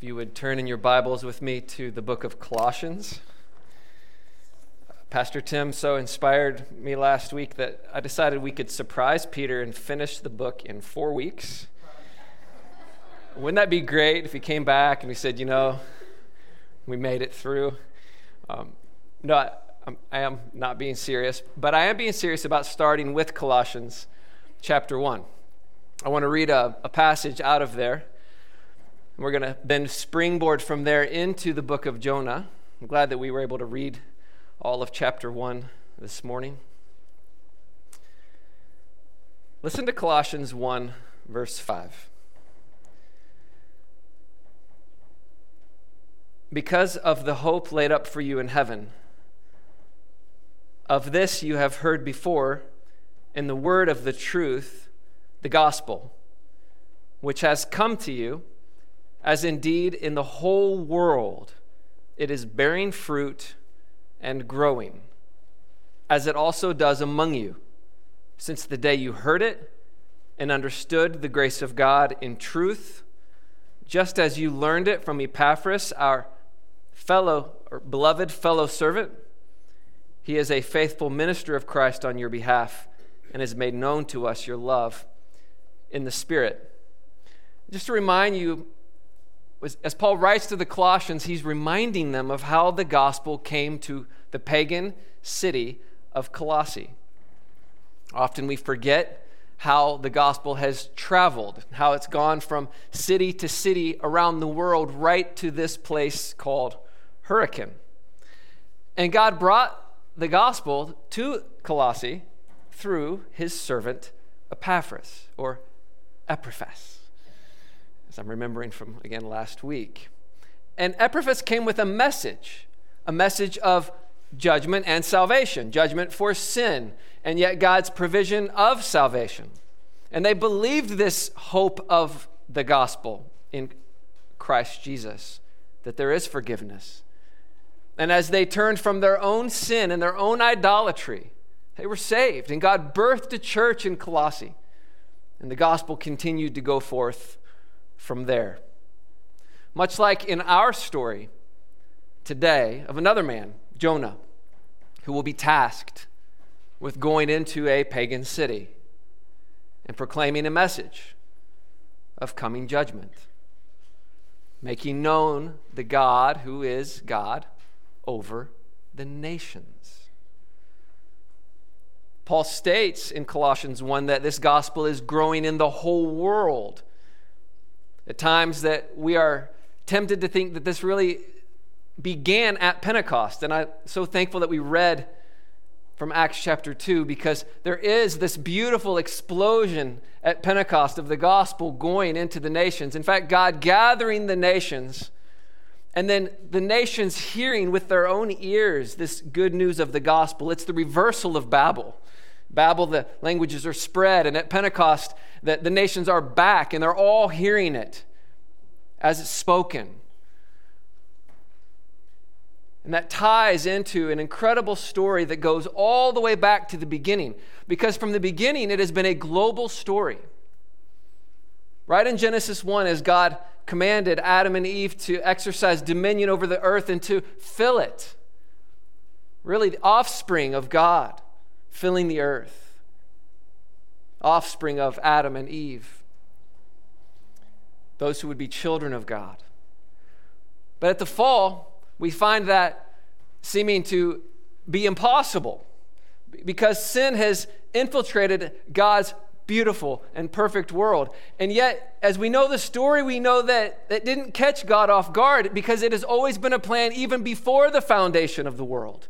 If you would turn in your Bibles with me to the book of Colossians. Pastor Tim so inspired me last week that I decided we could surprise Peter and finish the book in four weeks. Wouldn't that be great if he came back and we said, you know, we made it through? Um, no, I, I am not being serious, but I am being serious about starting with Colossians chapter 1. I want to read a, a passage out of there. We're going to then springboard from there into the book of Jonah. I'm glad that we were able to read all of chapter 1 this morning. Listen to Colossians 1, verse 5. Because of the hope laid up for you in heaven, of this you have heard before in the word of the truth, the gospel, which has come to you as indeed in the whole world it is bearing fruit and growing, as it also does among you, since the day you heard it and understood the grace of God in truth, just as you learned it from Epaphras, our fellow or beloved fellow servant. He is a faithful minister of Christ on your behalf and has made known to us your love in the Spirit. Just to remind you as Paul writes to the Colossians, he's reminding them of how the gospel came to the pagan city of Colossae. Often we forget how the gospel has traveled, how it's gone from city to city around the world, right to this place called Hurricane. And God brought the gospel to Colossae through his servant Epaphras, or Epaphras as I'm remembering from again last week. And Epaphras came with a message, a message of judgment and salvation, judgment for sin, and yet God's provision of salvation. And they believed this hope of the gospel in Christ Jesus, that there is forgiveness. And as they turned from their own sin and their own idolatry, they were saved. And God birthed a church in Colossae. And the gospel continued to go forth from there. Much like in our story today of another man, Jonah, who will be tasked with going into a pagan city and proclaiming a message of coming judgment, making known the God who is God over the nations. Paul states in Colossians 1 that this gospel is growing in the whole world at times that we are tempted to think that this really began at Pentecost. And I'm so thankful that we read from Acts chapter 2 because there is this beautiful explosion at Pentecost of the gospel going into the nations. In fact, God gathering the nations and then the nations hearing with their own ears this good news of the gospel. It's the reversal of Babel. Babel, the languages are spread, and at Pentecost, the, the nations are back and they're all hearing it as it's spoken. And that ties into an incredible story that goes all the way back to the beginning. Because from the beginning, it has been a global story. Right in Genesis 1, as God commanded Adam and Eve to exercise dominion over the earth and to fill it. Really, the offspring of God filling the earth, offspring of Adam and Eve, those who would be children of God. But at the fall, we find that seeming to be impossible because sin has infiltrated God's beautiful and perfect world. And yet, as we know the story, we know that it didn't catch God off guard because it has always been a plan even before the foundation of the world.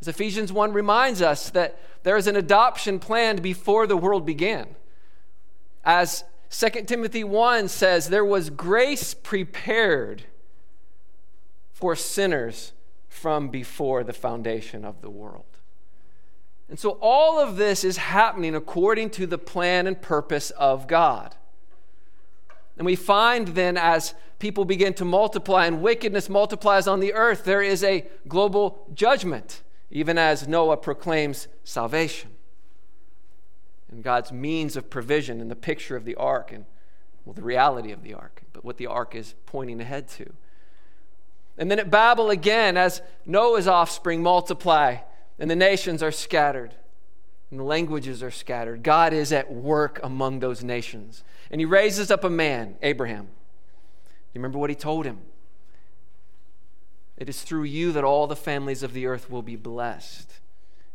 As Ephesians 1 reminds us that there is an adoption planned before the world began. As 2 Timothy 1 says, there was grace prepared for sinners from before the foundation of the world. And so all of this is happening according to the plan and purpose of God. And we find then as people begin to multiply and wickedness multiplies on the earth, there is a global judgment even as Noah proclaims salvation and God's means of provision in the picture of the ark and Well, the reality of the ark, but what the ark is pointing ahead to. And then at Babel again, as Noah's offspring multiply and the nations are scattered and the languages are scattered, God is at work among those nations. And he raises up a man, Abraham. You remember what he told him? It is through you that all the families of the earth will be blessed.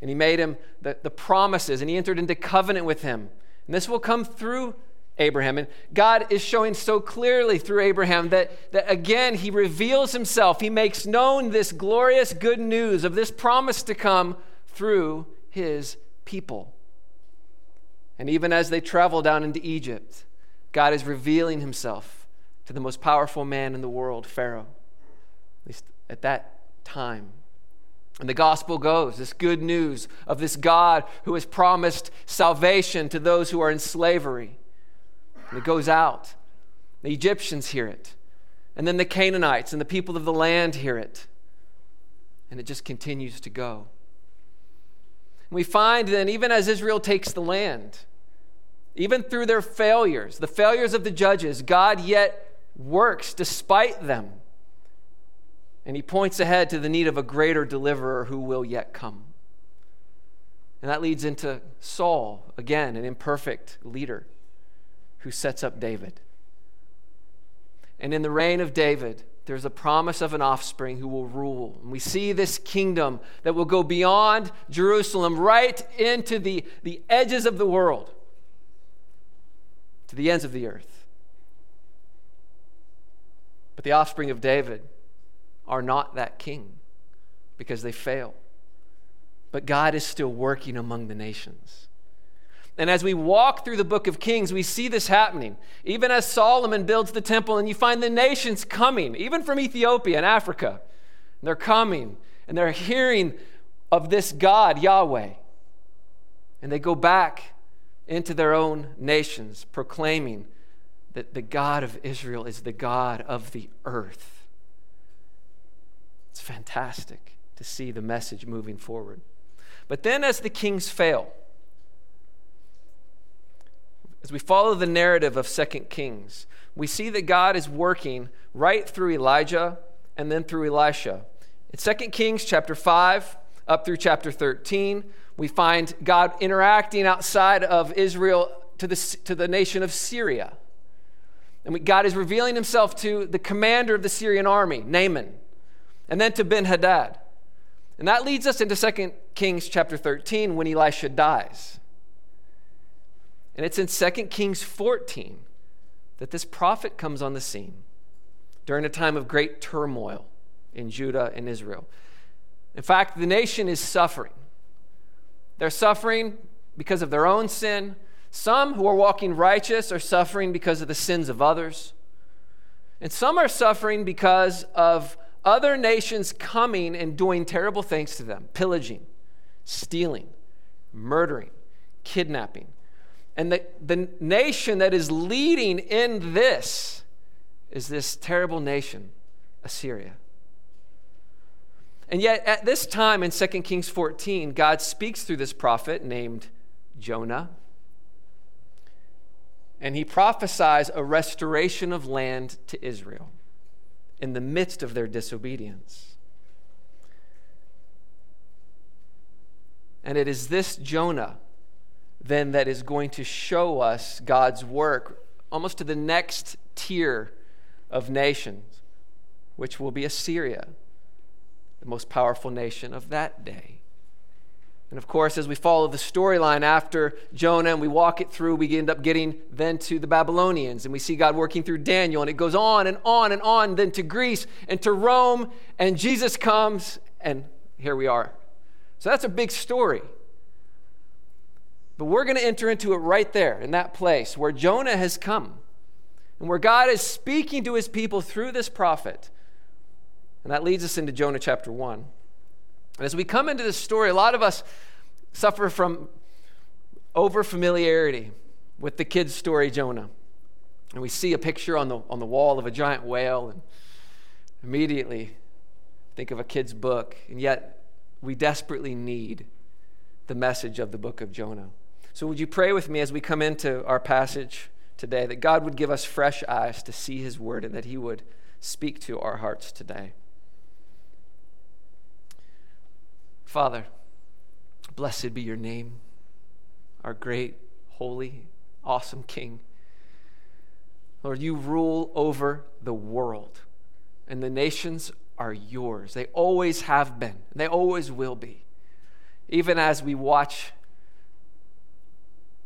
And he made him the, the promises, and he entered into covenant with him. And this will come through Abraham. And God is showing so clearly through Abraham that, that again, he reveals himself. He makes known this glorious good news of this promise to come through his people. And even as they travel down into Egypt, God is revealing himself to the most powerful man in the world, Pharaoh, at that time. And the gospel goes this good news of this God who has promised salvation to those who are in slavery. And it goes out. The Egyptians hear it. And then the Canaanites and the people of the land hear it. And it just continues to go. And we find then, even as Israel takes the land, even through their failures, the failures of the judges, God yet works despite them. And he points ahead to the need of a greater deliverer who will yet come. And that leads into Saul, again, an imperfect leader who sets up David. And in the reign of David, there's a promise of an offspring who will rule. And we see this kingdom that will go beyond Jerusalem right into the, the edges of the world, to the ends of the earth. But the offspring of David are not that king because they fail. But God is still working among the nations. And as we walk through the book of Kings, we see this happening. Even as Solomon builds the temple, and you find the nations coming, even from Ethiopia and Africa. They're coming and they're hearing of this God, Yahweh. And they go back into their own nations, proclaiming that the God of Israel is the God of the earth. It's fantastic to see the message moving forward. But then, as the kings fail, as we follow the narrative of Second Kings, we see that God is working right through Elijah and then through Elisha. In Second Kings chapter 5 up through chapter 13, we find God interacting outside of Israel to the, to the nation of Syria. And we, God is revealing himself to the commander of the Syrian army, Naaman, and then to Ben Hadad. And that leads us into 2 Kings chapter 13 when Elisha dies. And it's in 2 Kings 14 that this prophet comes on the scene during a time of great turmoil in Judah and Israel. In fact, the nation is suffering. They're suffering because of their own sin. Some who are walking righteous are suffering because of the sins of others. And some are suffering because of other nations coming and doing terrible things to them pillaging, stealing, murdering, kidnapping, and the, the nation that is leading in this is this terrible nation, Assyria. And yet, at this time in 2 Kings 14, God speaks through this prophet named Jonah. And he prophesies a restoration of land to Israel in the midst of their disobedience. And it is this Jonah then that is going to show us God's work almost to the next tier of nations, which will be Assyria, the most powerful nation of that day. And of course, as we follow the storyline after Jonah and we walk it through, we end up getting then to the Babylonians and we see God working through Daniel and it goes on and on and on, then to Greece and to Rome, and Jesus comes, and here we are. So that's a big story. But we're going to enter into it right there in that place where Jonah has come and where God is speaking to his people through this prophet. And that leads us into Jonah chapter 1. And as we come into this story, a lot of us suffer from over familiarity with the kid's story, Jonah. And we see a picture on the, on the wall of a giant whale and immediately think of a kid's book. And yet, we desperately need the message of the book of Jonah. So, would you pray with me as we come into our passage today, that God would give us fresh eyes to see his word and that he would speak to our hearts today. Father, blessed be your name, our great, holy, awesome King. Lord, you rule over the world, and the nations are yours. They always have been, and they always will be. Even as we watch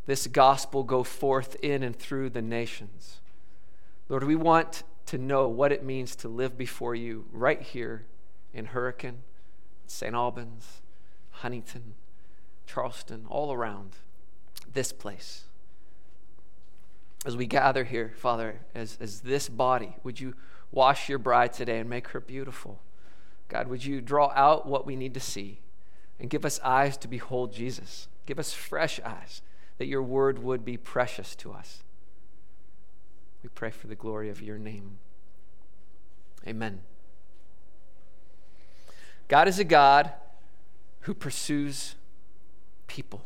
this gospel go forth in and through the nations. Lord, we want to know what it means to live before you right here in Hurricane, St. Albans, Huntington, Charleston, all around this place. As we gather here, Father, as, as this body, would you wash your bride today and make her beautiful? God, would you draw out what we need to see and give us eyes to behold Jesus? Give us fresh eyes that your word would be precious to us. We pray for the glory of your name. Amen. God is a God who pursues people.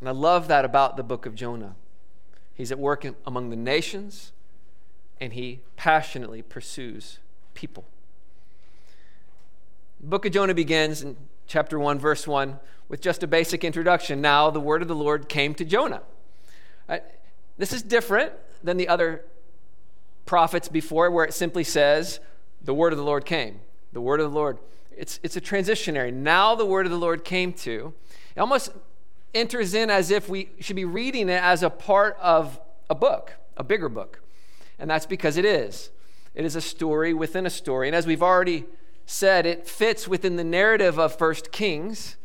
And I love that about the book of Jonah. He's at work among the nations, and he passionately pursues people. The book of Jonah begins in chapter 1, verse 1, with just a basic introduction. Now, the word of the Lord came to Jonah. Right? This is different than the other prophets before, where it simply says, The word of the Lord came. The word of the Lord. It's, it's a transitionary. Now, the word of the Lord came to. It almost enters in as if we should be reading it as a part of a book, a bigger book. And that's because it is. It is a story within a story. And as we've already said, it fits within the narrative of First Kings,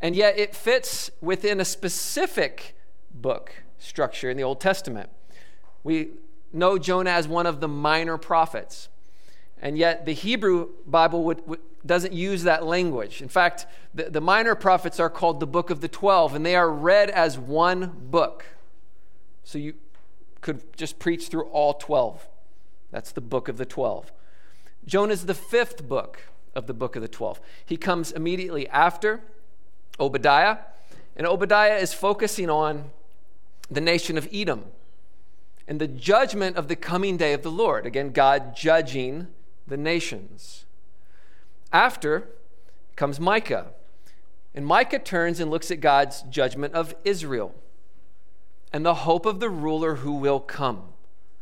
and yet it fits within a specific book structure in the Old Testament. We know Jonah as one of the minor prophets, and yet the Hebrew Bible would, would, doesn't use that language. In fact, the, the minor prophets are called the Book of the Twelve, and they are read as one book. So you could just preach through all 12. That's the Book of the Twelve. Jonah is the fifth book of the book of the 12. He comes immediately after Obadiah, and Obadiah is focusing on the nation of Edom and the judgment of the coming day of the Lord. Again, God judging the nations. After comes Micah, and Micah turns and looks at God's judgment of Israel and the hope of the ruler who will come,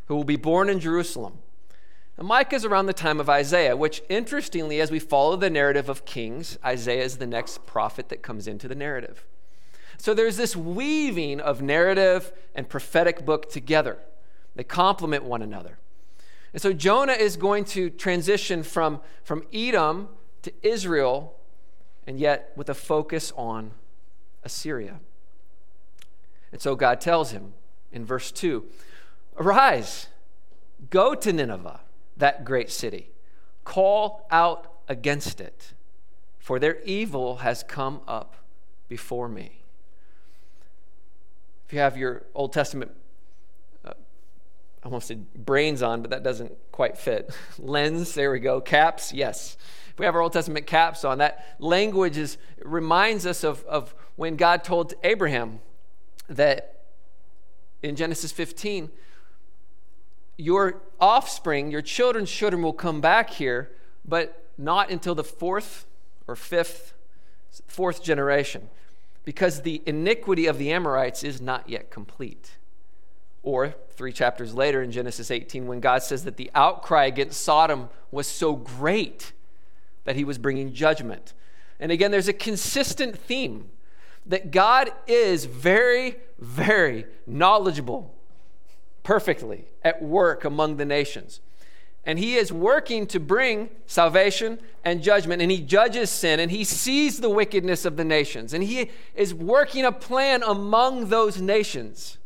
who will be born in Jerusalem. And Micah is around the time of Isaiah, which, interestingly, as we follow the narrative of Kings, Isaiah is the next prophet that comes into the narrative. So there's this weaving of narrative and prophetic book together. They complement one another. And so Jonah is going to transition from, from Edom to Israel, and yet with a focus on Assyria. And so God tells him in verse 2 Arise, go to Nineveh that great city. Call out against it, for their evil has come up before me. If you have your Old Testament, I almost said brains on, but that doesn't quite fit. Lens, there we go. Caps, yes. If we have our Old Testament caps on, that language is, reminds us of, of when God told Abraham that in Genesis 15, your offspring, your children's children will come back here, but not until the fourth or fifth, fourth generation, because the iniquity of the Amorites is not yet complete. Or three chapters later in Genesis 18, when God says that the outcry against Sodom was so great that he was bringing judgment. And again, there's a consistent theme that God is very, very knowledgeable perfectly at work among the nations. And he is working to bring salvation and judgment. And he judges sin and he sees the wickedness of the nations. And he is working a plan among those nations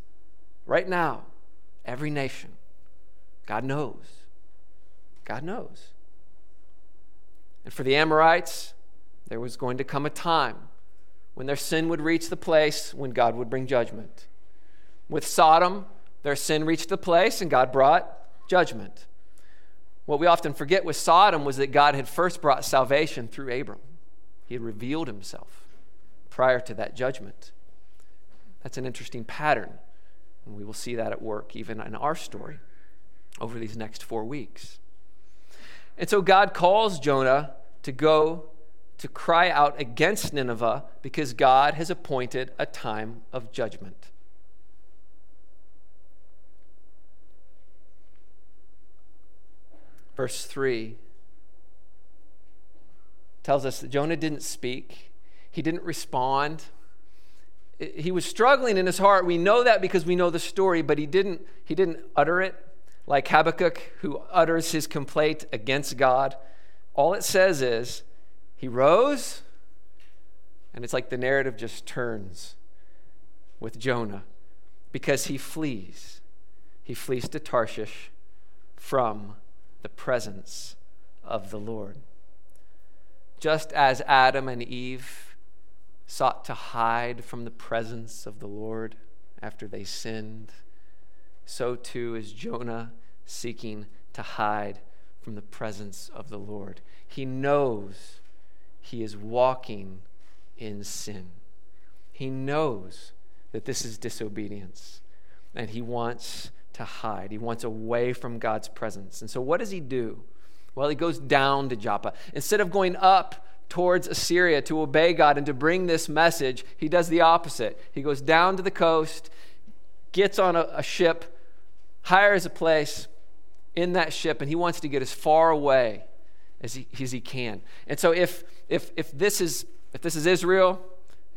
right now. Every nation. God knows. God knows. And for the Amorites, there was going to come a time when their sin would reach the place when God would bring judgment. With Sodom, their sin reached the place and God brought judgment. What we often forget with Sodom was that God had first brought salvation through Abram. He had revealed himself prior to that judgment. That's an interesting pattern. And we will see that at work even in our story over these next four weeks. And so God calls Jonah to go to cry out against Nineveh because God has appointed a time of judgment. Verse 3 tells us that Jonah didn't speak, he didn't respond. He was struggling in his heart. We know that because we know the story, but he didn't, he didn't utter it like Habakkuk, who utters his complaint against God. All it says is, he rose, and it's like the narrative just turns with Jonah because he flees. He flees to Tarshish from the presence of the Lord. Just as Adam and Eve sought to hide from the presence of the Lord after they sinned, so too is Jonah seeking to hide from the presence of the Lord. He knows he is walking in sin. He knows that this is disobedience, and he wants to hide. He wants away from God's presence. And so, what does he do? Well, he goes down to Joppa. Instead of going up towards Assyria to obey God and to bring this message, he does the opposite. He goes down to the coast, gets on a, a ship, hires a place in that ship, and he wants to get as far away as he, as he can. And so, if, if, if, this is, if this is Israel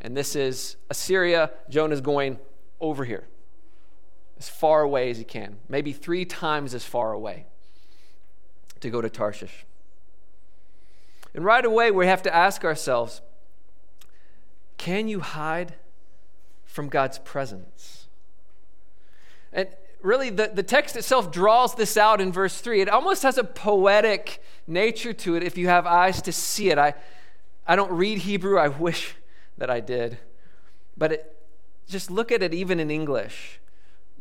and this is Assyria, Jonah's going over here as far away as he can, maybe three times as far away to go to Tarshish. And right away, we have to ask ourselves can you hide from God's presence? And really, the, the text itself draws this out in verse 3. It almost has a poetic nature to it if you have eyes to see it. I, I don't read Hebrew, I wish that I did. But it, just look at it even in English.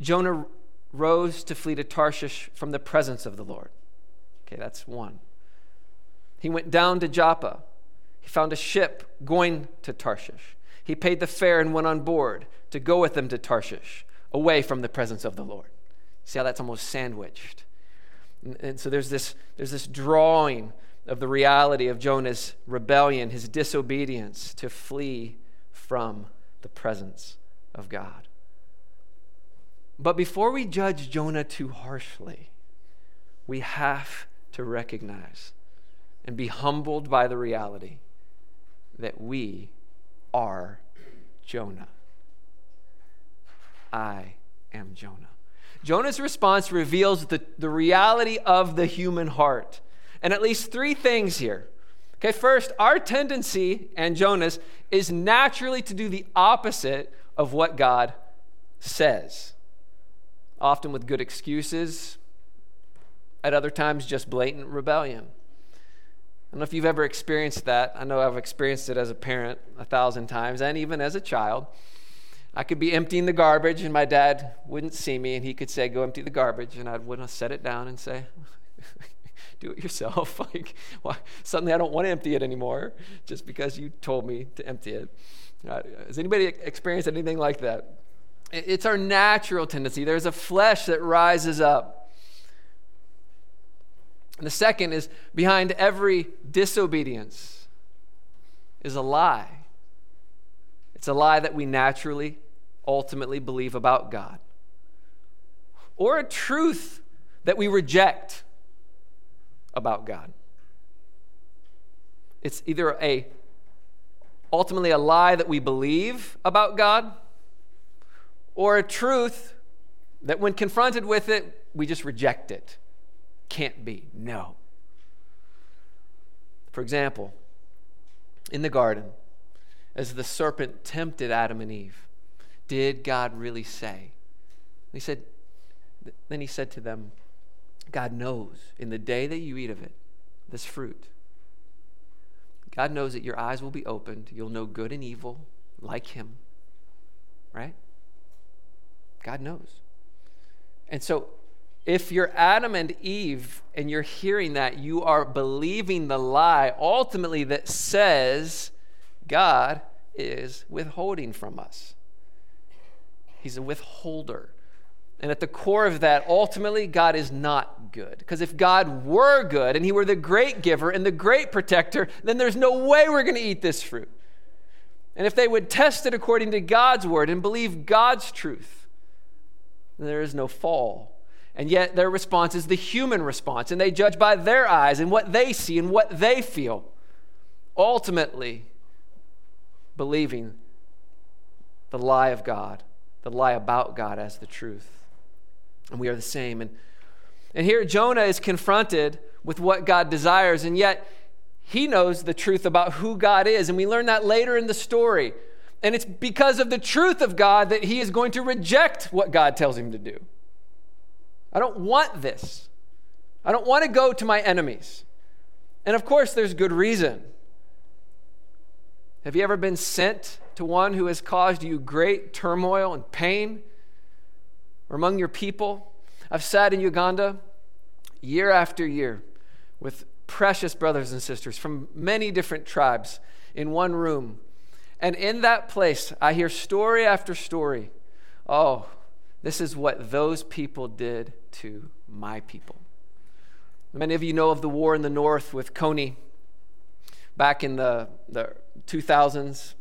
Jonah rose to flee to Tarshish from the presence of the Lord. Okay, that's one. He went down to Joppa. He found a ship going to Tarshish. He paid the fare and went on board to go with them to Tarshish, away from the presence of the Lord. See how that's almost sandwiched. And, so there's this, there's this drawing of the reality of Jonah's rebellion, his disobedience to flee from the presence of God. But before we judge Jonah too harshly, we have to recognize and be humbled by the reality that we are Jonah. I am Jonah. Jonah's response reveals the, the reality of the human heart. And at least three things here. Okay, first, our tendency, and Jonah's, is naturally to do the opposite of what God says often with good excuses, at other times, just blatant rebellion. I don't know if you've ever experienced that. I know I've experienced it as a parent a thousand times and even as a child. I could be emptying the garbage and my dad wouldn't see me and he could say, Go empty the garbage. And I would set it down and say, Do it yourself. like, why? Suddenly I don't want to empty it anymore just because you told me to empty it. Uh, has anybody experienced anything like that? It's our natural tendency. There's a flesh that rises up. And the second is behind every disobedience is a lie. It's a lie that we naturally, ultimately believe about God, or a truth that we reject about God. It's either a ultimately a lie that we believe about God or a truth that when confronted with it, we just reject it. Can't be. No. For example, in the garden, as the serpent tempted Adam and Eve, did God really say? He said, then he said to them, God knows in the day that you eat of it, this fruit, God knows that your eyes will be opened. You'll know good and evil like him. Right? God knows. And so, if you're Adam and Eve and you're hearing that, you are believing the lie ultimately that says God is withholding from us. he's a withholder. And at the core of that, ultimately, God is not good. Because if God were good and he were the great giver and the great protector, then there's no way we're going to eat this fruit. And if they would test it according to God's word and believe God's truth, then there is no fall. And yet their response is the human response, and they judge by their eyes and what they see and what they feel. Ultimately, believing the lie of God, the lie about God as the truth. And we are the same. And, and here Jonah is confronted with what God desires, and yet he knows the truth about who God is. And we learn that later in the story. And it's because of the truth of God that he is going to reject what God tells him to do. I don't want this. I don't want to go to my enemies. And of course, there's good reason. Have you ever been sent to one who has caused you great turmoil and pain or among your people? I've sat in Uganda year after year with precious brothers and sisters from many different tribes in one room. And in that place, I hear story after story. Oh, this is what those people did to my people. Many of you know of the war in the north with Kony back in the, the 2000s.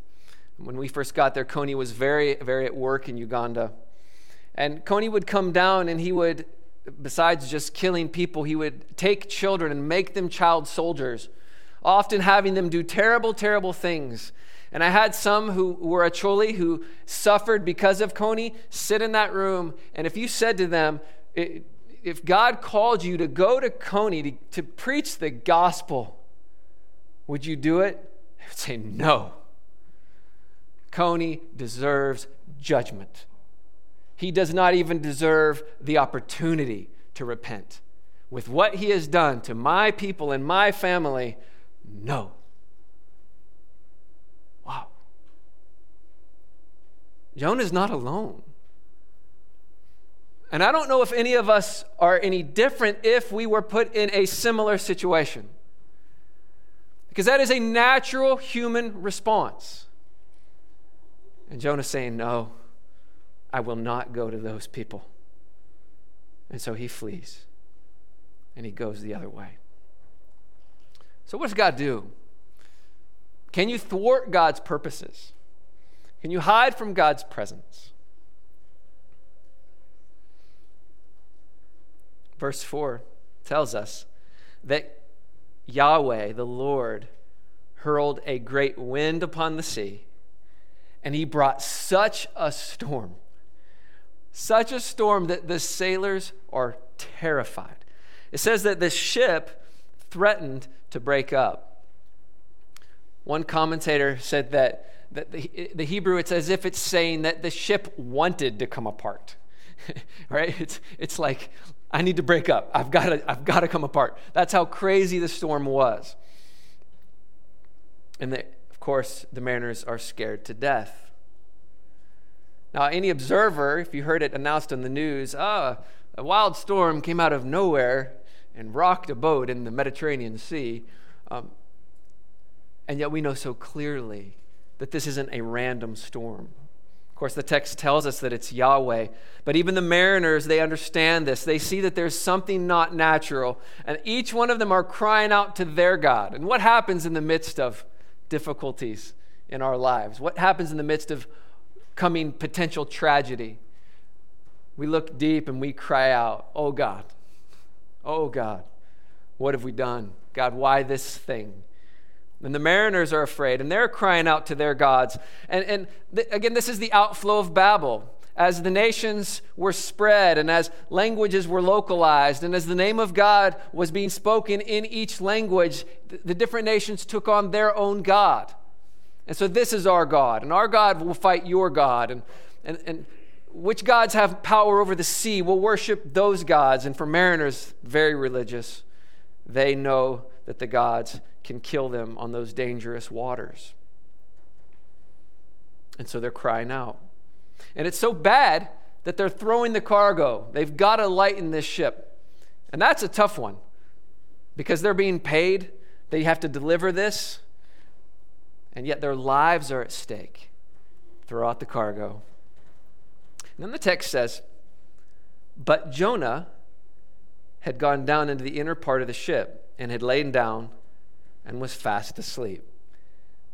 When we first got there, Kony was very, very at work in Uganda. And Kony would come down and he would besides just killing people, he would take children and make them child soldiers, often having them do terrible, terrible things. And I had some who were Acholi who suffered because of Kony sit in that room. And if you said to them, if God called you to go to Kony to, to preach the gospel, would you do it? They would say, no. Kony deserves judgment. He does not even deserve the opportunity to repent. With what he has done to my people and my family, no. Jonah's not alone. And I don't know if any of us are any different if we were put in a similar situation. Because that is a natural human response. And Jonah's saying, No, I will not go to those people. And so he flees and he goes the other way. So, what does God do? Can you thwart God's purposes? Can you hide from God's presence? Verse 4 tells us that Yahweh, the Lord, hurled a great wind upon the sea, and he brought such a storm such a storm that the sailors are terrified. It says that the ship threatened to break up. One commentator said that, that the, the Hebrew, it's as if it's saying that the ship wanted to come apart. right? It's, it's like, I need to break up. I've got to, I've to come apart. That's how crazy the storm was. And the, of course, the mariners are scared to death. Now, any observer, if you heard it announced on the news, ah, a wild storm came out of nowhere and rocked a boat in the Mediterranean Sea. Um, and yet we know so clearly that this isn't a random storm. Of course, the text tells us that it's Yahweh, but even the mariners, they understand this. They see that there's something not natural, and each one of them are crying out to their God. And what happens in the midst of difficulties in our lives? What happens in the midst of coming potential tragedy, we look deep and we cry out, Oh God, oh God, what have we done? God, why this thing? And the mariners are afraid and they're crying out to their gods. And, and th- again, this is the outflow of Babel. As the nations were spread and as languages were localized and as the name of God was being spoken in each language, th- the different nations took on their own God. And so this is our God, and our God will fight your God. And, and, and which gods have power over the sea? We'll worship those gods. And for mariners, very religious, they know that the gods can kill them on those dangerous waters. And so they're crying out. And it's so bad that they're throwing the cargo. They've got to lighten this ship. And that's a tough one because they're being paid. They have to deliver this and yet their lives are at stake. Throw out the cargo. And then the text says, But Jonah had gone down into the inner part of the ship and had lain down and was fast asleep.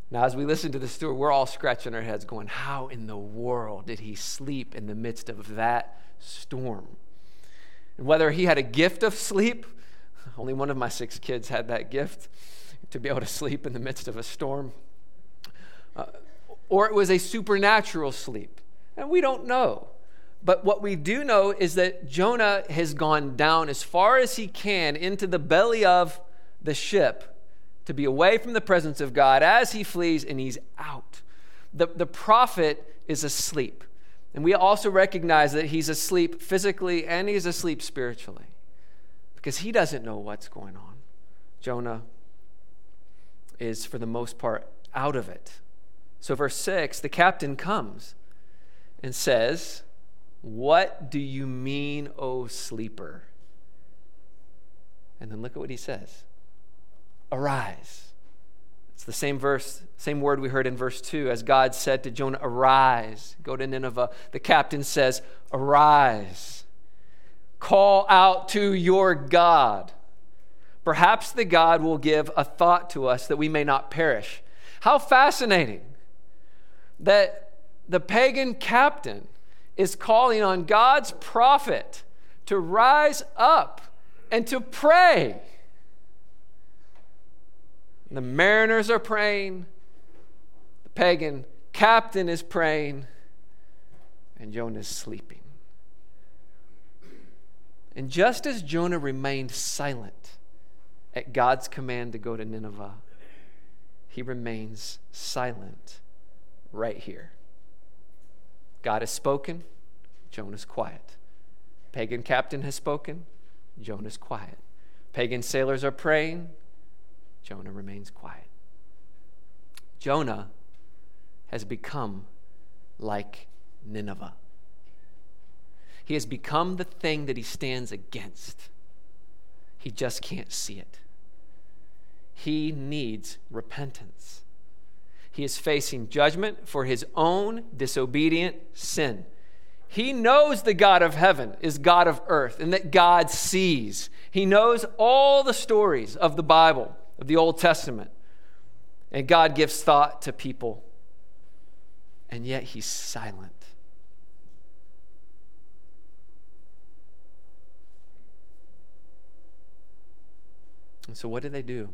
Now, as we listen to the story, we're all scratching our heads going, How in the world did he sleep in the midst of that storm? And whether he had a gift of sleep, only one of my six kids had that gift to be able to sleep in the midst of a storm, uh, or it was a supernatural sleep. And we don't know. But what we do know is that Jonah has gone down as far as he can into the belly of the ship to be away from the presence of God as he flees, and he's out. The, the prophet is asleep. And we also recognize that he's asleep physically and he's asleep spiritually because he doesn't know what's going on. Jonah is, for the most part, out of it. So, verse 6 the captain comes and says, What do you mean, O sleeper? And then look at what he says Arise. It's the same verse, same word we heard in verse 2 as God said to Jonah, Arise, go to Nineveh. The captain says, Arise, call out to your God. Perhaps the God will give a thought to us that we may not perish. How fascinating that the pagan captain is calling on God's prophet to rise up and to pray. The mariners are praying, the pagan captain is praying, and Jonah is sleeping. And just as Jonah remained silent at God's command to go to Nineveh, he remains silent right here. God has spoken, Jonah's quiet. Pagan captain has spoken, Jonah's quiet. Pagan sailors are praying, Jonah remains quiet. Jonah has become like Nineveh. He has become the thing that he stands against. He just can't see it. He needs repentance. He is facing judgment for his own disobedient sin. He knows the God of heaven is God of earth and that God sees. He knows all the stories of the Bible of the Old Testament. And God gives thought to people, and yet He's silent. And so, what do they do?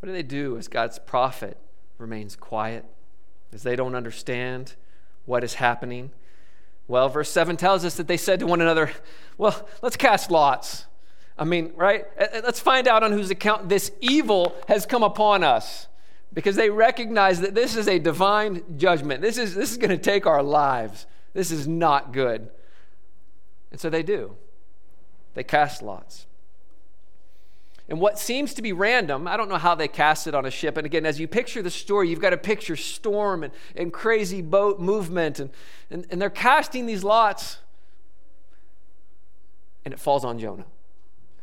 What do they do as God's prophet remains quiet, as they don't understand what is happening? Well, verse 7 tells us that they said to one another, Well, let's cast lots. I mean, right? Uh, uh, let's find out on whose account this evil has come upon us because they recognize that this is a divine judgment. This is, this is going to take our lives. This is not good. And so they do. They cast lots. And what seems to be random, I don't know how they cast it on a ship. And again, as you picture the story, you've got to picture storm and, and crazy boat movement. And, and, and they're casting these lots, and it falls on Jonah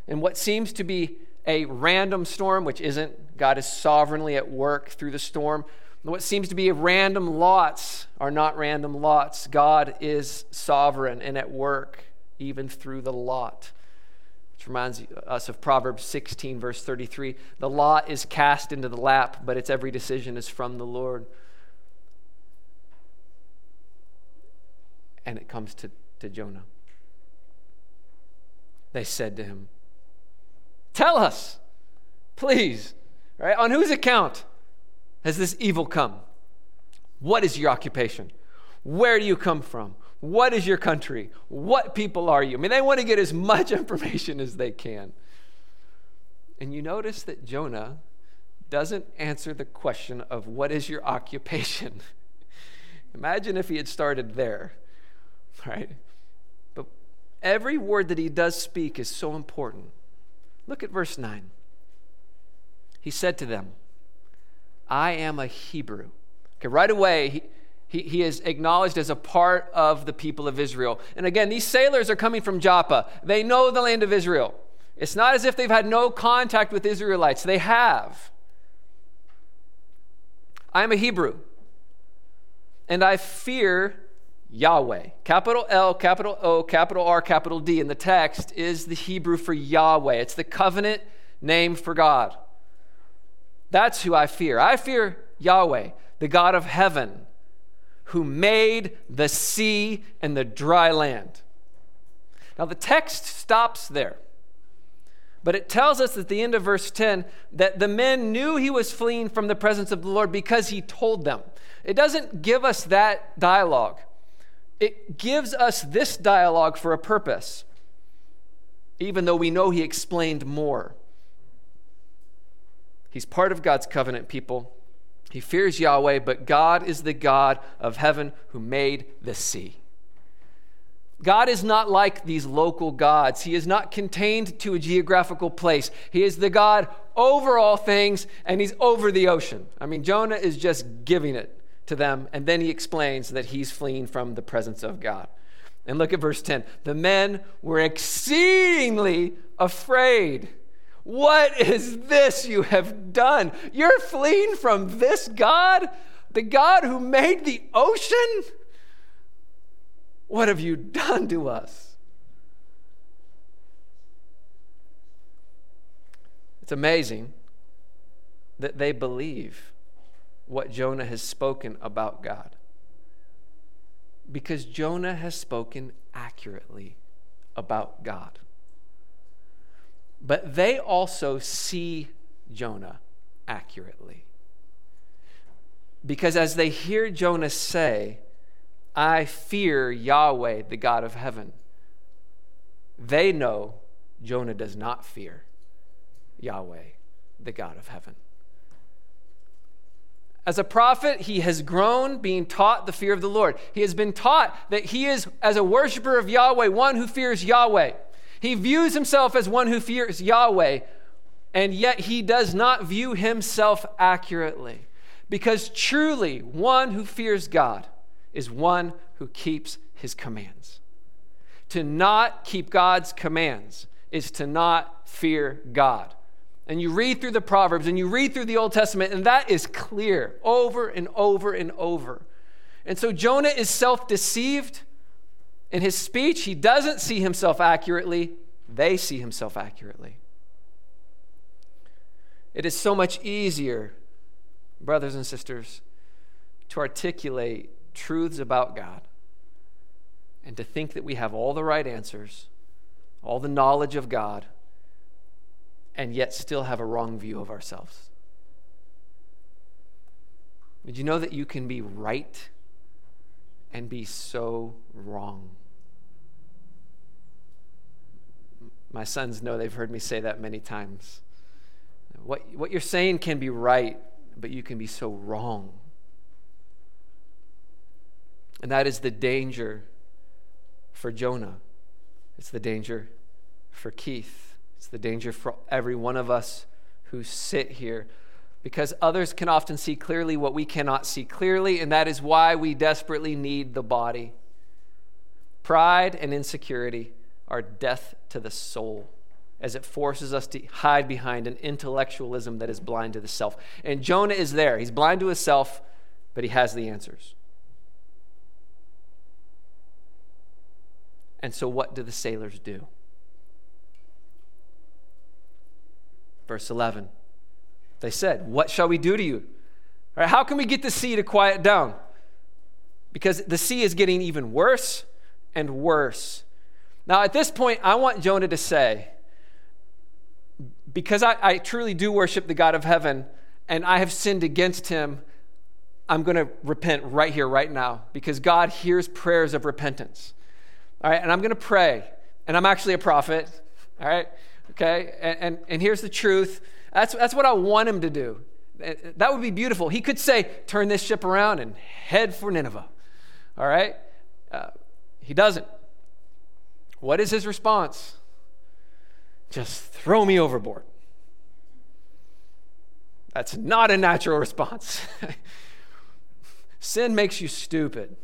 in what seems to be a random storm, which isn't, God is sovereignly at work through the storm. What seems to be random lots are not random lots. God is sovereign and at work even through the lot. Which reminds us of Proverbs 16, verse 33. The lot is cast into the lap, but its every decision is from the Lord. And it comes to, to Jonah. They said to him, Tell us, please, right? On whose account has this evil come? What is your occupation? Where do you come from? What is your country? What people are you? I mean, they want to get as much information as they can. And you notice that Jonah doesn't answer the question of what is your occupation. Imagine if he had started there, right? But every word that he does speak is so important. Look at verse 9. He said to them, I am a Hebrew. Okay, right away, he, he, he is acknowledged as a part of the people of Israel. And again, these sailors are coming from Joppa. They know the land of Israel. It's not as if they've had no contact with Israelites, they have. I am a Hebrew. and I fear Yahweh. Capital L, capital O, capital R, capital D in the text is the Hebrew for Yahweh. It's the covenant name for God. That's who I fear. I fear Yahweh, the God of heaven, who made the sea and the dry land. Now, the text stops there. But it tells us at the end of verse 10 that the men knew he was fleeing from the presence of the Lord because he told them. It doesn't give us that dialogue, it gives us this dialogue for a purpose, even though we know he explained more. He's part of God's covenant people. He fears Yahweh, but God is the God of heaven who made the sea. God is not like these local gods. He is not contained to a geographical place. He is the God over all things, and He's over the ocean. I mean, Jonah is just giving it to them, and then he explains that he's fleeing from the presence of God. And look at verse 10. The men were exceedingly afraid. What is this you have done? You're fleeing from this God, the God who made the ocean? What have you done to us? It's amazing that they believe what Jonah has spoken about God. Because Jonah has spoken accurately about God. But they also see Jonah accurately. Because as they hear Jonah say, I fear Yahweh, the God of heaven. They know Jonah does not fear Yahweh, the God of heaven. As a prophet, he has grown being taught the fear of the Lord. He has been taught that he is, as a worshiper of Yahweh, one who fears Yahweh. He views himself as one who fears Yahweh, and yet he does not view himself accurately. Because truly, one who fears God is one who keeps his commands. To not keep God's commands is to not fear God. And you read through the Proverbs and you read through the Old Testament, and that is clear over and over and over. And so Jonah is self deceived in his speech. He doesn't see himself accurately, they see himself accurately. It is so much easier, brothers and sisters, to articulate truths about God and to think that we have all the right answers, all the knowledge of God, and yet still have a wrong view of ourselves. Did you know that you can be right and be so wrong? My sons know they've heard me say that many times. What, what you're saying can be right, but you can be so wrong. And that is the danger for Jonah. It's the danger for Keith. It's the danger for every one of us who sit here because others can often see clearly what we cannot see clearly, and that is why we desperately need the body. Pride and insecurity are death to the soul as it forces us to hide behind an intellectualism that is blind to the self. And Jonah is there. He's blind to himself, but he has the answers. And so, what do the sailors do? Verse 11. They said, What shall we do to you? Right, how can we get the sea to quiet down? Because the sea is getting even worse and worse. Now, at this point, I want Jonah to say, Because I, I truly do worship the God of heaven and I have sinned against him, I'm going to repent right here, right now, because God hears prayers of repentance. All right, and I'm going to pray, and I'm actually a prophet. All right, okay, and, and, and here's the truth. That's, that's what I want him to do. That would be beautiful. He could say, turn this ship around and head for Nineveh. All right? Uh, he doesn't. What is his response? Just throw me overboard. That's not a natural response. Sin makes you stupid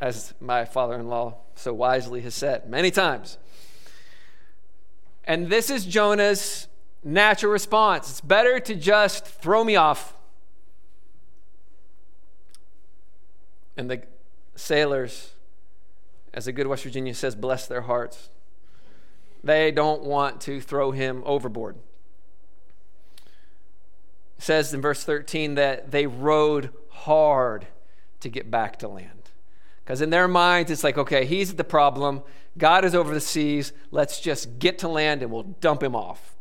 as my father in law so wisely has said many times. And this is Jonah's natural response it's better to just throw me off. And the sailors, as a good West Virginia says, bless their hearts. They don't want to throw him overboard. It says in verse 13 that they rowed hard to get back to land. Because in their minds, it's like, okay, he's the problem. God is over the seas. Let's just get to land and we'll dump him off.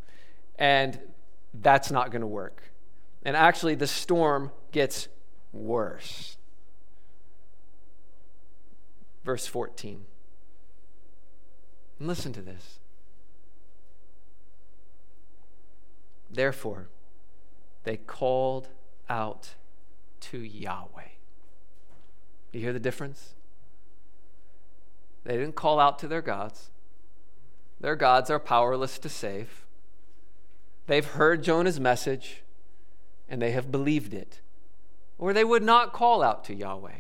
And that's not going to work. And actually, the storm gets worse. Verse 14. And listen to this. Therefore, they called out to Yahweh. You hear the difference? They didn't call out to their gods. Their gods are powerless to save. They've heard Jonah's message and they have believed it, or they would not call out to Yahweh.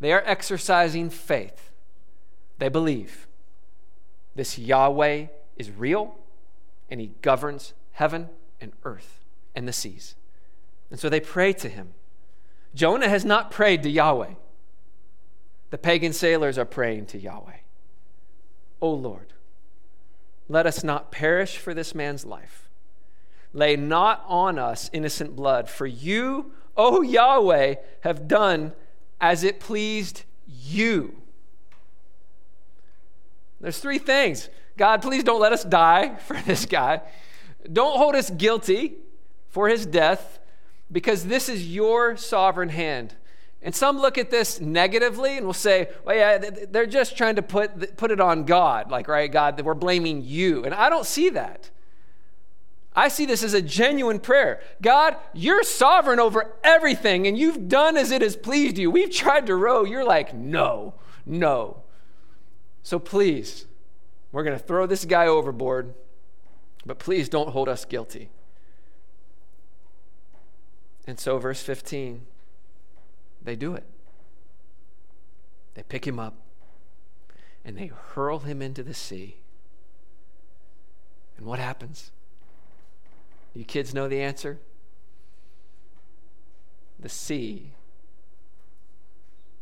They are exercising faith. They believe this Yahweh is real and he governs heaven and earth and the seas. And so they pray to him. Jonah has not prayed to Yahweh. The pagan sailors are praying to Yahweh. O Lord, let us not perish for this man's life. Lay not on us innocent blood, for you, O Yahweh, have done as it pleased you. There's three things. God, please don't let us die for this guy. Don't hold us guilty for his death, because this is your sovereign hand. And some look at this negatively and will say, well, yeah, they're just trying to put, put it on God. Like, right, God, we're blaming you. And I don't see that. I see this as a genuine prayer. God, you're sovereign over everything, and you've done as it has pleased you. We've tried to row. You're like, no, no. So please, we're going to throw this guy overboard, but please don't hold us guilty. And so, verse 15 they do it. They pick him up and they hurl him into the sea. And what happens? You kids know the answer? The sea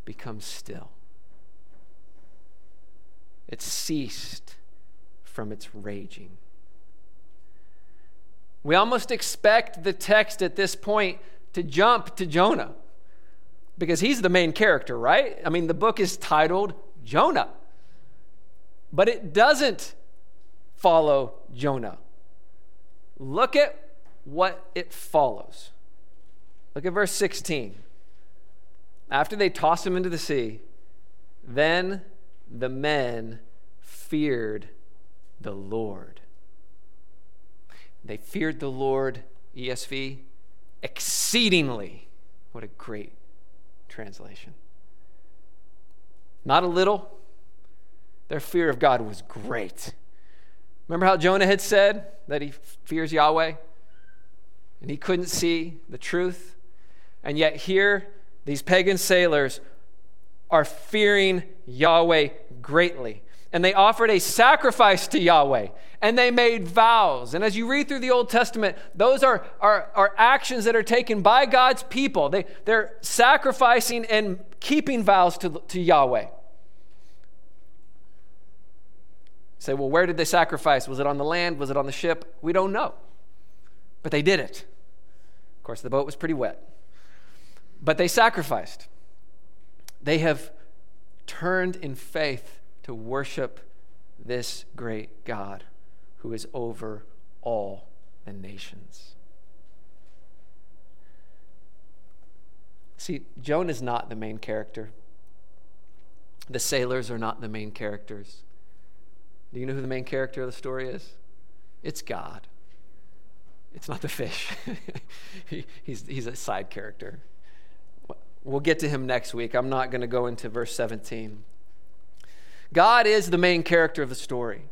becomes still. It ceased from its raging. We almost expect the text at this point to jump to Jonah because he's the main character, right? I mean, the book is titled Jonah, but it doesn't follow Jonah. Look at what it follows. Look at verse 16. After they tossed him into the sea, then the men feared the Lord. They feared the Lord, ESV, exceedingly. What a great translation. Not a little. Their fear of God was great. Remember how Jonah had said that he fears Yahweh and he couldn't see the truth? And yet, here, these pagan sailors are fearing Yahweh greatly and they offered a sacrifice to Yahweh and they made vows. And as you read through the Old Testament, those are, are, are actions that are taken by God's people. They, they're sacrificing and keeping vows to, to Yahweh. say, well, where did they sacrifice? Was it on the land? Was it on the ship? We don't know. But they did it. Of course, the boat was pretty wet. But they sacrificed. They have turned in faith to worship this great God who is over all the nations. See, Jonah is not the main character. The sailors are not the main characters. Do you know who the main character of the story is? It's God. It's not the fish. he, he's, he's a side character. We'll get to him next week. I'm not going to go into verse 17. God is the main character of the story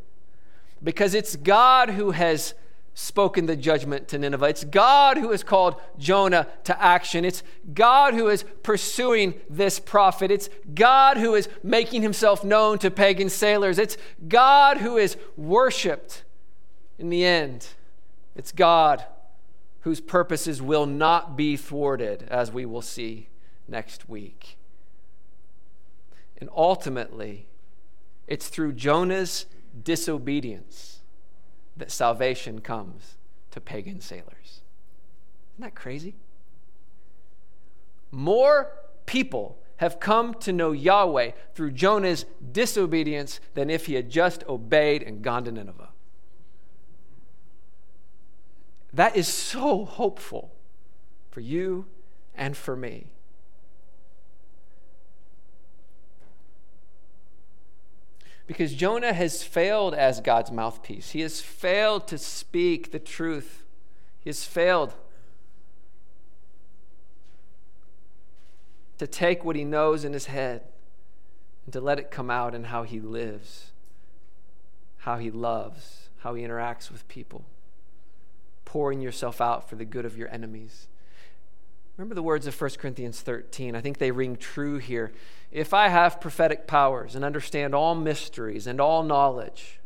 because it's God who has spoken the judgment to Nineveh. It's God who has called Jonah to action. It's God who is pursuing this prophet. It's God who is making himself known to pagan sailors. It's God who is worshiped in the end. It's God whose purposes will not be thwarted, as we will see next week. And ultimately, it's through Jonah's disobedience that salvation comes to pagan sailors. Isn't that crazy? More people have come to know Yahweh through Jonah's disobedience than if he had just obeyed and gone to Nineveh. That is so hopeful for you and for me. Because Jonah has failed as God's mouthpiece. He has failed to speak the truth. He has failed to take what he knows in his head and to let it come out in how he lives, how he loves, how he interacts with people pouring yourself out for the good of your enemies. Remember the words of 1 Corinthians 13. I think they ring true here. If I have prophetic powers and understand all mysteries and all knowledge,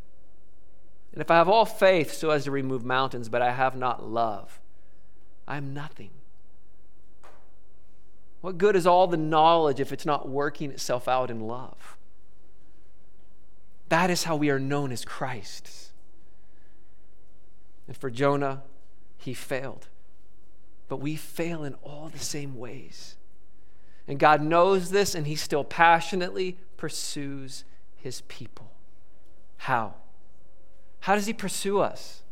and if I have all faith so as to remove mountains, but I have not love, I am nothing. What good is all the knowledge if it's not working itself out in love? That is how we are known as Christ. And for Jonah, he failed. But we fail in all the same ways. And God knows this, and He still passionately pursues His people. How? How does He pursue us?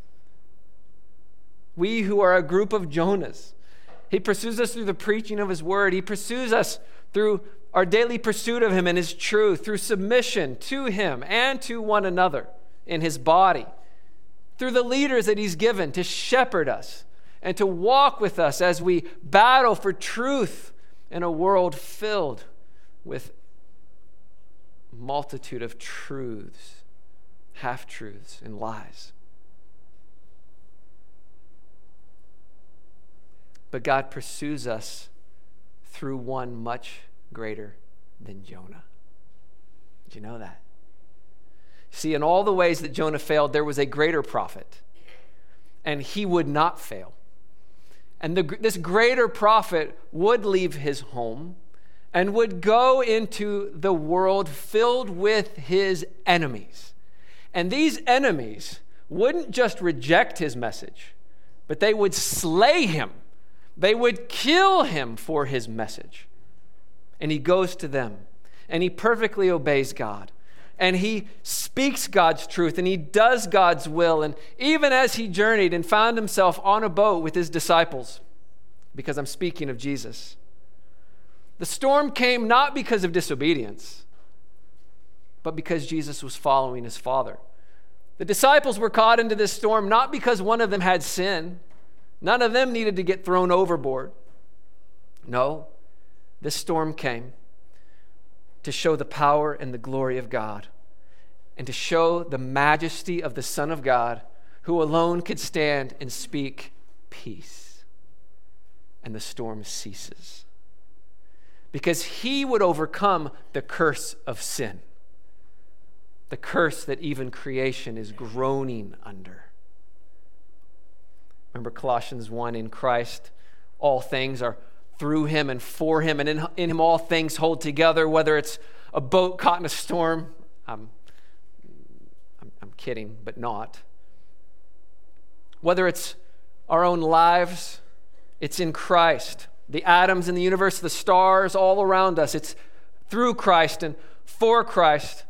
We who are a group of Jonahs. He pursues us through the preaching of His word. He pursues us through our daily pursuit of Him and His truth, through submission to Him and to one another in His body through the leaders that He's given to shepherd us and to walk with us as we battle for truth in a world filled with multitude of truths, half truths, and lies. But God pursues us through one much greater than Jonah. Did you know that? See, in all the ways that Jonah failed, there was a greater prophet, and he would not fail. And the, this greater prophet would leave his home and would go into the world filled with his enemies. And these enemies wouldn't just reject his message, but they would slay him. They would kill him for his message. And he goes to them and he perfectly obeys God and he speaks God's truth and he does God's will. And even as he journeyed and found himself on a boat with his disciples, because I'm speaking of Jesus, the storm came not because of disobedience, but because Jesus was following his Father. The disciples were caught into this storm not because one of them had sin, none of them needed to get thrown overboard. No, this storm came to show the power and the glory of God and to show the majesty of the Son of God who alone could stand and speak peace. And the storm ceases. Because he would overcome the curse of sin, the curse that even creation is groaning under. Remember Colossians 1 in Christ, all things are through him and for him, and in, in him all things hold together, whether it's a boat caught in a storm. I'm, I'm, I'm kidding, but not. Whether it's our own lives, it's in Christ. The atoms in the universe, the stars all around us, it's through Christ and for Christ.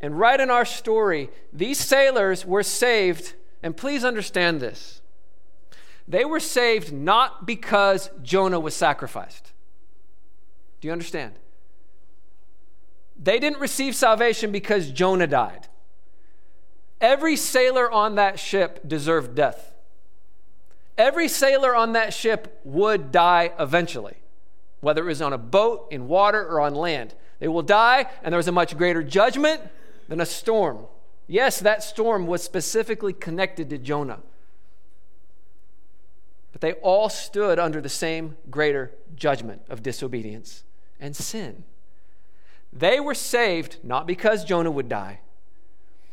And right in our story, these sailors were saved, and please understand this they were saved not because Jonah was sacrificed. Do you understand? They didn't receive salvation because Jonah died. Every sailor on that ship deserved death. Every sailor on that ship would die eventually, whether it was on a boat, in water, or on land. They will die, and there was a much greater judgment than a storm. Yes, that storm was specifically connected to Jonah but they all stood under the same greater judgment of disobedience and sin. They were saved not because Jonah would die,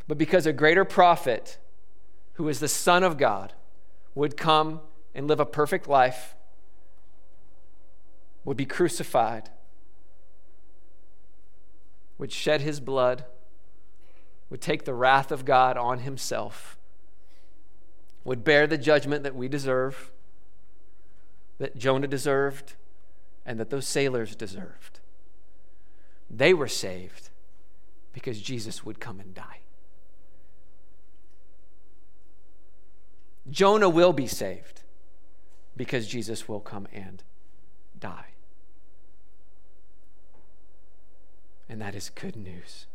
but because a greater prophet, who is the Son of God, would come and live a perfect life would be crucified, would shed his blood, would take the wrath of God on himself, would bear the judgment that we deserve, that Jonah deserved, and that those sailors deserved. They were saved because Jesus would come and die. Jonah will be saved because Jesus will come and die. And that is good news.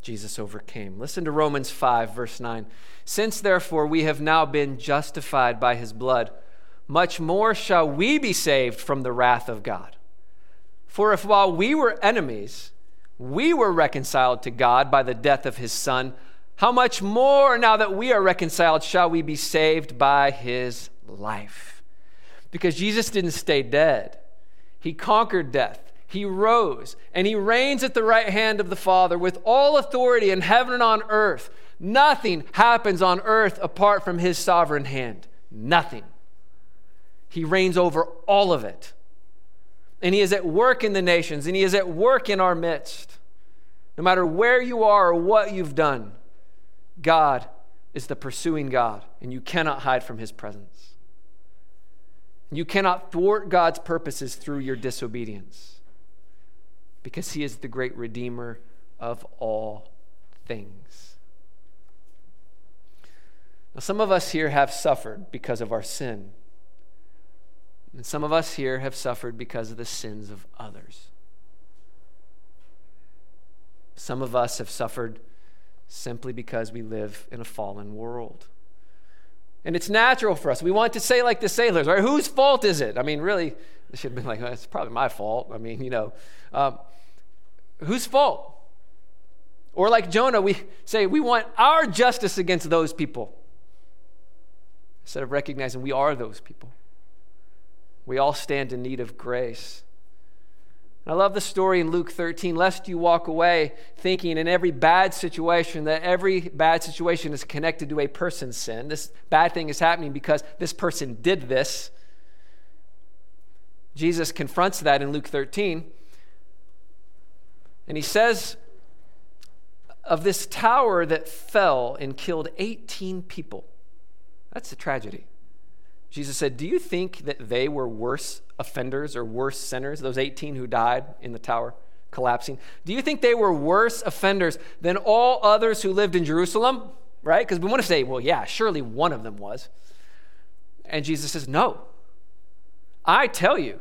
Jesus overcame. Listen to Romans 5, verse 9. Since therefore we have now been justified by his blood, much more shall we be saved from the wrath of God. For if while we were enemies, we were reconciled to God by the death of his Son, how much more, now that we are reconciled, shall we be saved by his life? Because Jesus didn't stay dead, he conquered death. He rose and he reigns at the right hand of the Father with all authority in heaven and on earth. Nothing happens on earth apart from his sovereign hand. Nothing. He reigns over all of it. And he is at work in the nations and he is at work in our midst. No matter where you are or what you've done, God is the pursuing God, and you cannot hide from his presence. You cannot thwart God's purposes through your disobedience because he is the great redeemer of all things. Now, some of us here have suffered because of our sin. And some of us here have suffered because of the sins of others. Some of us have suffered simply because we live in a fallen world. And it's natural for us. We want to say, like the sailors, right? Whose fault is it? I mean, really, it should have been like, well, it's probably my fault. I mean, you know, um, whose fault? Or like Jonah, we say, we want our justice against those people instead of recognizing we are those people. We all stand in need of grace. I love the story in Luke 13, lest you walk away thinking in every bad situation that every bad situation is connected to a person's sin. This bad thing is happening because this person did this. Jesus confronts that in Luke 13. And he says of this tower that fell and killed 18 people. That's a tragedy. Jesus said, Do you think that they were worse offenders or worse sinners, those 18 who died in the tower collapsing? Do you think they were worse offenders than all others who lived in Jerusalem? Right? Because we want to say, well, yeah, surely one of them was. And Jesus says, No. I tell you,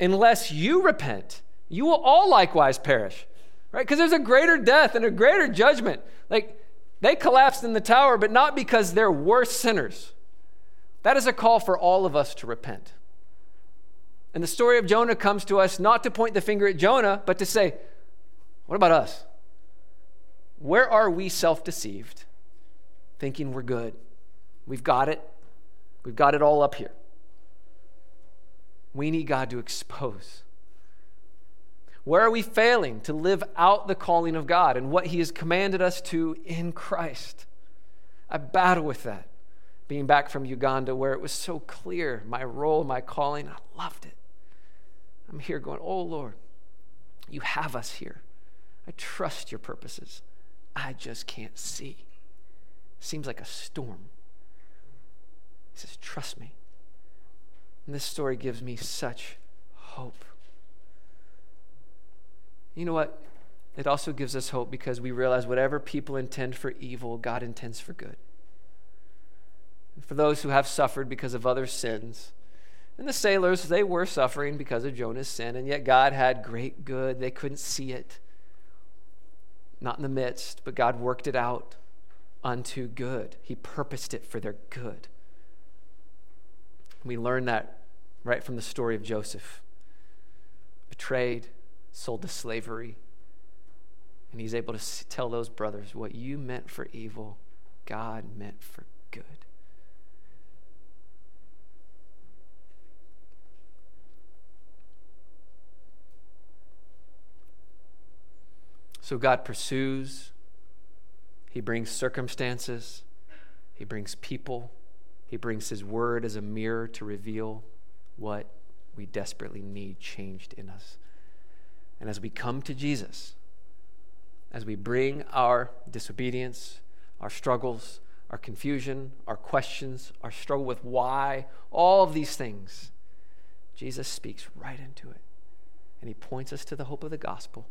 unless you repent, you will all likewise perish. Right? Because there's a greater death and a greater judgment. Like, they collapsed in the tower, but not because they're worse sinners that is a call for all of us to repent. And the story of Jonah comes to us not to point the finger at Jonah, but to say, what about us? Where are we self deceived, thinking we're good? We've got it. We've got it all up here. We need God to expose. Where are we failing to live out the calling of God and what He has commanded us to in Christ? I battle with that being back from Uganda where it was so clear my role, my calling. I loved it. I'm here going, Oh Lord, you have us here. I trust your purposes. I just can't see. Seems like a storm. He says, Trust me. And this story gives me such hope. You know what? It also gives us hope because we realize whatever people intend for evil, God intends for good for those who have suffered because of other sins. And the sailors, they were suffering because of Jonah's sin, and yet God had great good. They couldn't see it, not in the midst, but God worked it out unto good. He purposed it for their good. We learn that right from the story of Joseph betrayed, sold to slavery. And he's able to tell those brothers what you meant for evil, God meant for good. So God pursues, He brings circumstances, He brings people, He brings His word as a mirror to reveal what we desperately need changed in us. And as we come to Jesus, as we bring our disobedience, our struggles, our confusion, our questions, our struggle with why, all of these things, Jesus speaks right into it. And he points us to the hope of the gospel.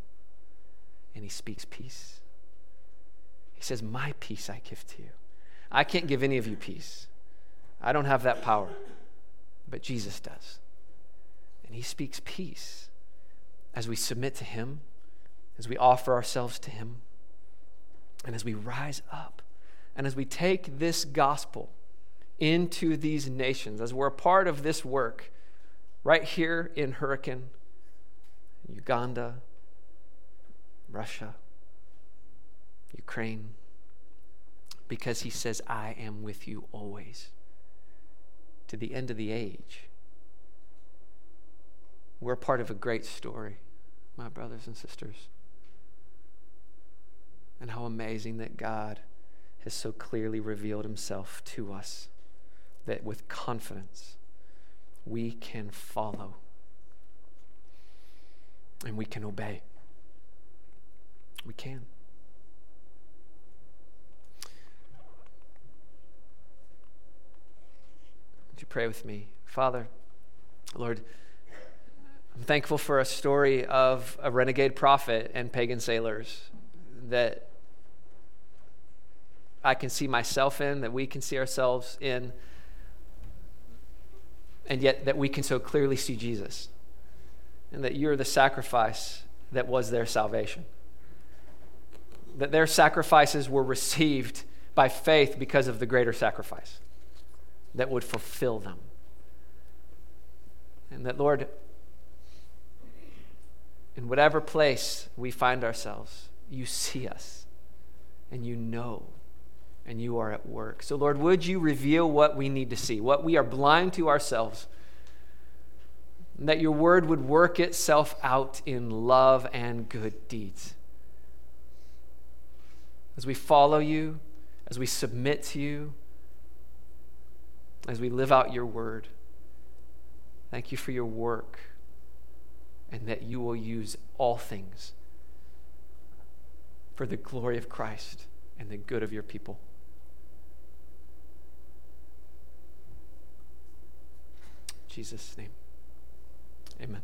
And he speaks peace. He says, My peace I give to you. I can't give any of you peace. I don't have that power. But Jesus does. And he speaks peace as we submit to him, as we offer ourselves to him, and as we rise up, and as we take this gospel into these nations, as we're a part of this work right here in Hurricane, Uganda, Russia, Ukraine, because he says, I am with you always to the end of the age. We're part of a great story, my brothers and sisters. And how amazing that God has so clearly revealed himself to us that with confidence we can follow and we can obey. We can. Would you pray with me? Father, Lord, I'm thankful for a story of a renegade prophet and pagan sailors that I can see myself in, that we can see ourselves in, and yet that we can so clearly see Jesus, and that you're the sacrifice that was their salvation. That their sacrifices were received by faith because of the greater sacrifice that would fulfill them. And that, Lord, in whatever place we find ourselves, you see us and you know and you are at work. So, Lord, would you reveal what we need to see, what we are blind to ourselves, and that your word would work itself out in love and good deeds. As we follow you, as we submit to you, as we live out your word, thank you for your work and that you will use all things for the glory of Christ and the good of your people. Jesus' name. Amen.